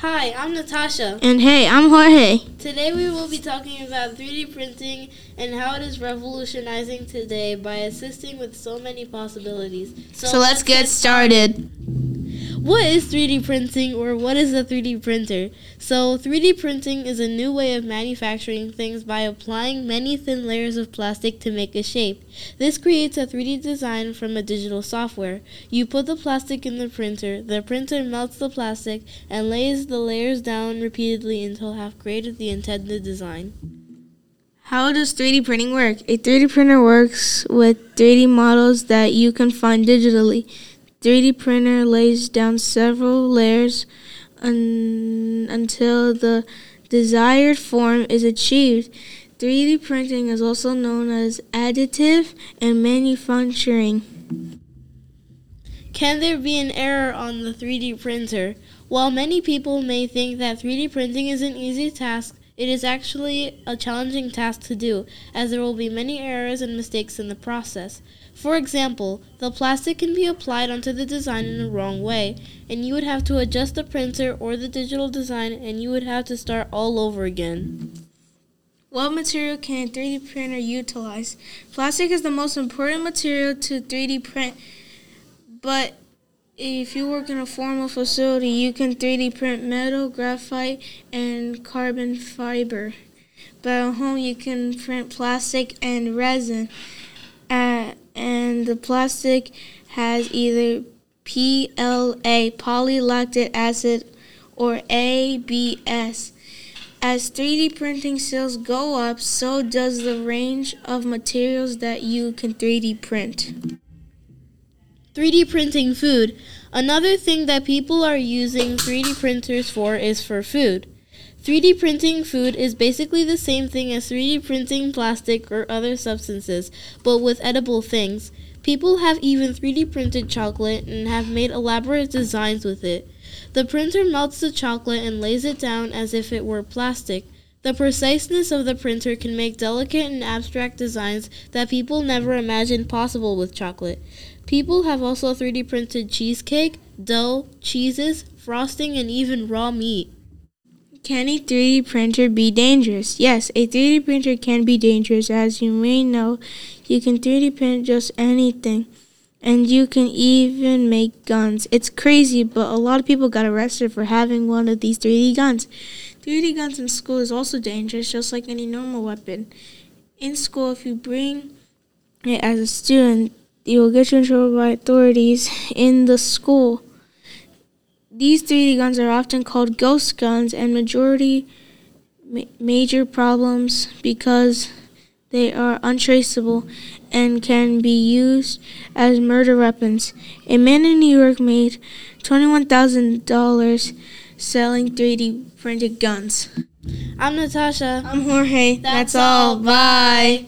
Hi, I'm Natasha. And hey, I'm Jorge. Today we will be talking about 3D printing and how it is revolutionizing today by assisting with so many possibilities. So, let's get started. What is 3D printing or what is a 3D printer? So, 3D printing is a new way of manufacturing things by applying many thin layers of plastic to make a shape. This creates a 3D design from a digital software. You put the plastic in the printer, the printer melts the plastic and lays the layers down repeatedly until have created the intended design. How does 3D printing work? A 3D printer works with 3D models that you can find digitally. 3D printer lays down several layers un- until the desired form is achieved. 3D printing is also known as additive and manufacturing. Can there be an error on the 3D printer? While many people may think that 3D printing is an easy task, it is actually a challenging task to do, as there will be many errors and mistakes in the process. For example, the plastic can be applied onto the design in the wrong way, and you would have to adjust the printer or the digital design, and you would have to start all over again. What material can a 3D printer utilize? Plastic is the most important material to 3D print, but if you work in a formal facility, you can 3D print metal, graphite, and carbon fiber. But at home, you can print plastic and resin. Uh, and the plastic has either PLA, polylactic acid, or ABS. As 3D printing sales go up, so does the range of materials that you can 3D print. 3D printing food. Another thing that people are using 3D printers for is for food. 3D printing food is basically the same thing as 3D printing plastic or other substances, but with edible things. People have even 3D printed chocolate and have made elaborate designs with it. The printer melts the chocolate and lays it down as if it were plastic. The preciseness of the printer can make delicate and abstract designs that people never imagined possible with chocolate. People have also 3D printed cheesecake, dough, cheeses, frosting, and even raw meat. Can a 3D printer be dangerous? Yes, a 3D printer can be dangerous. As you may know, you can 3D print just anything. And you can even make guns. It's crazy, but a lot of people got arrested for having one of these 3D guns. 3D guns in school is also dangerous, just like any normal weapon. In school, if you bring it as a student, you will get you in trouble by authorities in the school. These 3D guns are often called ghost guns and majority ma- major problems because they are untraceable and can be used as murder weapons. A man in New York made $21,000 selling 3D printed guns. I'm Natasha. I'm Jorge. That's all. Bye.